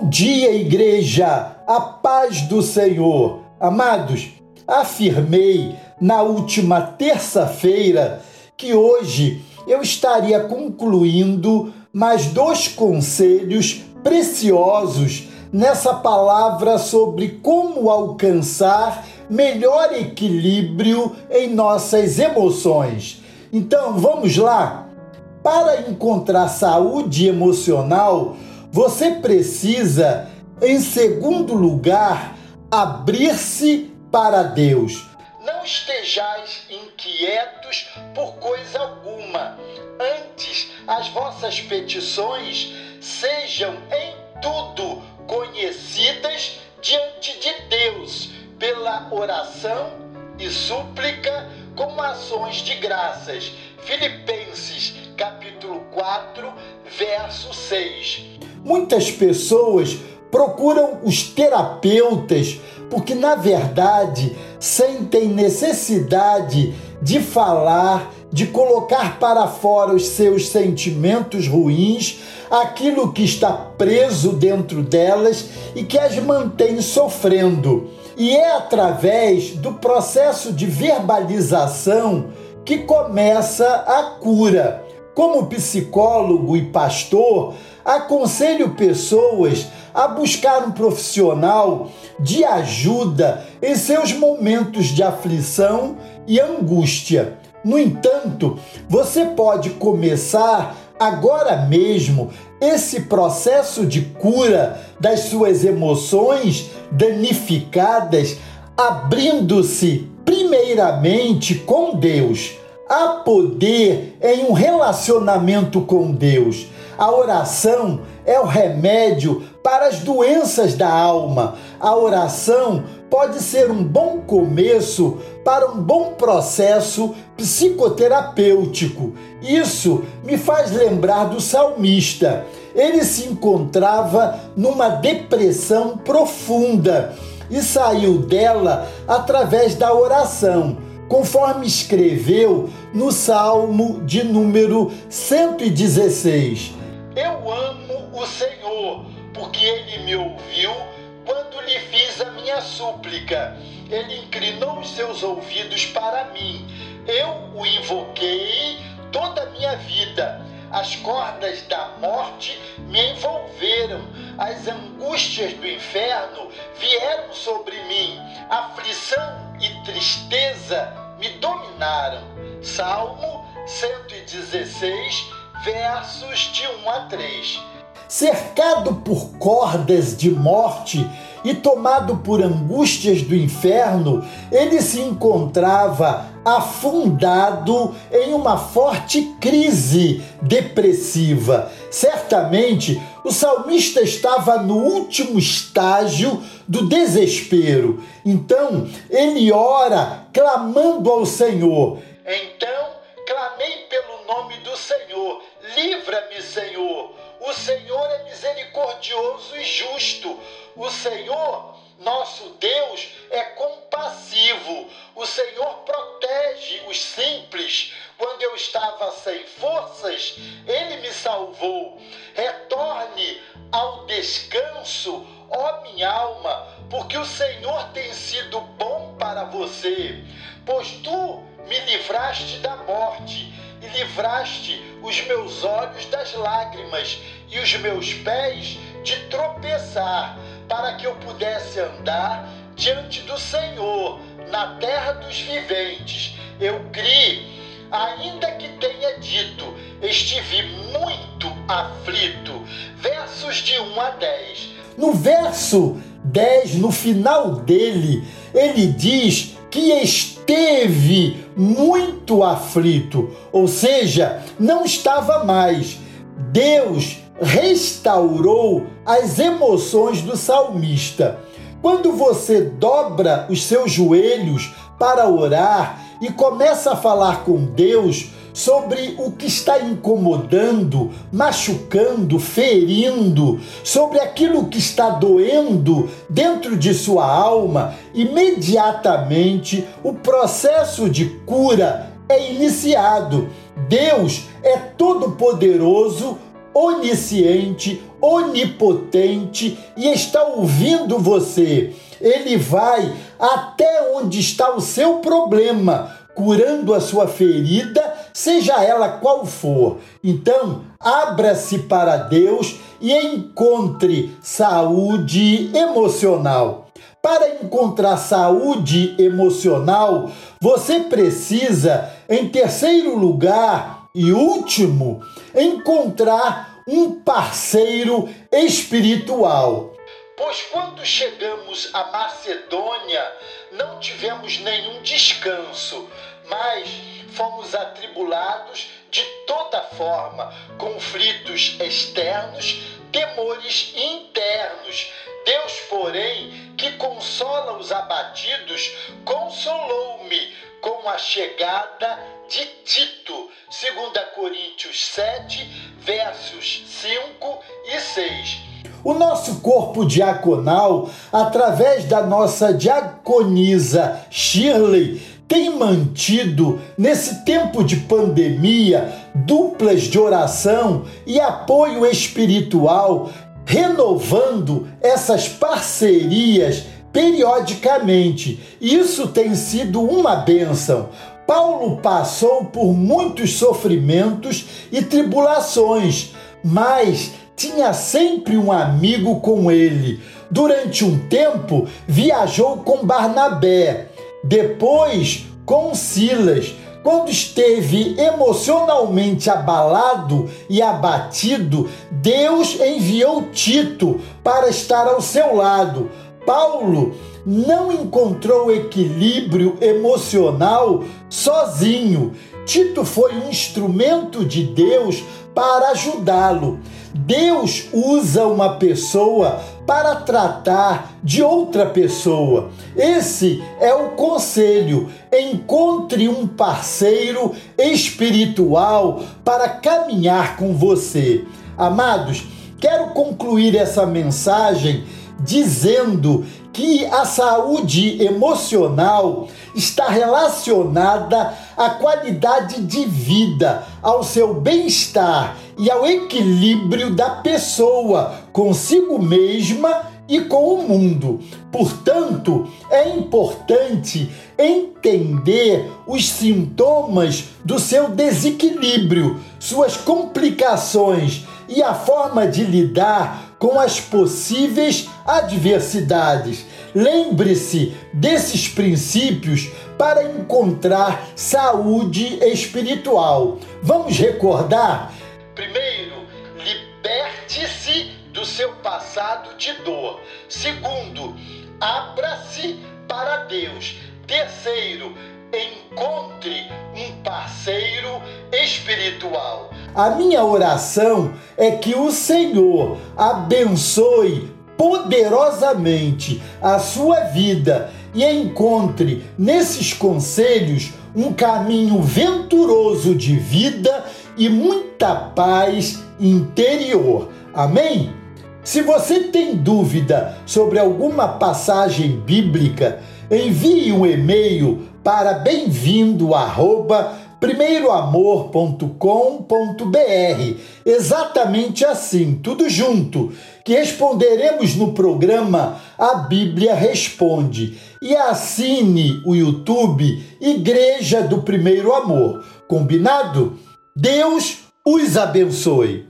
Bom dia, igreja! A paz do Senhor. Amados, afirmei na última terça-feira que hoje eu estaria concluindo mais dois conselhos preciosos nessa palavra sobre como alcançar melhor equilíbrio em nossas emoções. Então, vamos lá? Para encontrar saúde emocional, você precisa, em segundo lugar, abrir-se para Deus. Não estejais inquietos por coisa alguma. Antes, as vossas petições sejam em tudo conhecidas diante de Deus pela oração e súplica com ações de graças. Filipenses capítulo 4, verso 6. Muitas pessoas procuram os terapeutas porque, na verdade, sentem necessidade de falar, de colocar para fora os seus sentimentos ruins, aquilo que está preso dentro delas e que as mantém sofrendo. E é através do processo de verbalização que começa a cura. Como psicólogo e pastor, aconselho pessoas a buscar um profissional de ajuda em seus momentos de aflição e angústia. No entanto, você pode começar agora mesmo esse processo de cura das suas emoções danificadas, abrindo-se primeiramente com Deus Há poder em um relacionamento com Deus. A oração é o remédio para as doenças da alma. A oração pode ser um bom começo para um bom processo psicoterapêutico. Isso me faz lembrar do salmista. Ele se encontrava numa depressão profunda e saiu dela através da oração conforme escreveu no Salmo de número 116. Eu amo o Senhor, porque ele me ouviu quando lhe fiz a minha súplica. Ele inclinou os seus ouvidos para mim. Eu o invoquei toda a minha vida. As cordas da morte me envolveram, as angústias do inferno vieram sobre mim, aflição e tristeza me dominaram. Salmo 116, versos de 1 a 3. Cercado por cordas de morte e tomado por angústias do inferno, ele se encontrava afundado em uma forte crise depressiva. Certamente, o salmista estava no último estágio do desespero. Então, ele ora clamando ao Senhor. Então, clamei pelo nome do Senhor. Livra-me, Senhor. O Senhor é misericordioso e justo. O Senhor, nosso Deus, é compassivo. O Senhor protege os simples. Quando eu estava sem forças, ele me salvou. Retorne ao descanso, ó minha alma, porque o Senhor tem sido bom para você. Pois tu me livraste da morte livraste os meus olhos das lágrimas e os meus pés de tropeçar, para que eu pudesse andar diante do Senhor na terra dos viventes. Eu criei, ainda que tenha dito, estive muito aflito. Versos de 1 a 10. No verso 10, no final dele, ele diz que esteve muito aflito, ou seja, não estava mais. Deus restaurou as emoções do salmista. Quando você dobra os seus joelhos para orar e começa a falar com Deus, sobre o que está incomodando, machucando, ferindo, sobre aquilo que está doendo dentro de sua alma, imediatamente o processo de cura é iniciado. Deus é todo-poderoso, onisciente, onipotente e está ouvindo você. Ele vai até onde está o seu problema, curando a sua ferida, seja ela qual for. Então, abra-se para Deus e encontre saúde emocional. Para encontrar saúde emocional, você precisa, em terceiro lugar e último, encontrar um parceiro espiritual. Pois quando chegamos à Macedônia, não tivemos nenhum descanso, mas fomos atribulados de toda forma, conflitos externos, temores internos. Deus, porém, que consola os abatidos, consolou-me com a chegada de Tito, 2 Coríntios 7, versos 5 e 6. O nosso corpo diaconal, através da nossa diaconisa Shirley, tem mantido, nesse tempo de pandemia, duplas de oração e apoio espiritual, renovando essas parcerias periodicamente. Isso tem sido uma bênção. Paulo passou por muitos sofrimentos e tribulações, mas tinha sempre um amigo com ele. Durante um tempo, viajou com Barnabé, depois com Silas. Quando esteve emocionalmente abalado e abatido, Deus enviou Tito para estar ao seu lado. Paulo não encontrou equilíbrio emocional sozinho. Tito foi um instrumento de Deus para ajudá-lo. Deus usa uma pessoa para tratar de outra pessoa. Esse é o conselho. Encontre um parceiro espiritual para caminhar com você. Amados, quero concluir essa mensagem dizendo que a saúde emocional está relacionada à qualidade de vida, ao seu bem-estar e ao equilíbrio da pessoa consigo mesma e com o mundo. Portanto, é importante entender os sintomas do seu desequilíbrio, suas complicações e a forma de lidar com as possíveis adversidades. Lembre-se desses princípios para encontrar saúde espiritual. Vamos recordar? Primeiro, liberte-se do seu passado de dor. Segundo, abra-se para Deus. Terceiro, encontre um parceiro espiritual. A minha oração é que o Senhor abençoe poderosamente a sua vida e encontre nesses conselhos um caminho venturoso de vida e muita paz interior. Amém? Se você tem dúvida sobre alguma passagem bíblica, envie um e-mail para bem-vindo primeiroamor.com.br. Exatamente assim, tudo junto, que responderemos no programa A Bíblia Responde. E assine o YouTube Igreja do Primeiro Amor. Combinado? Deus os abençoe.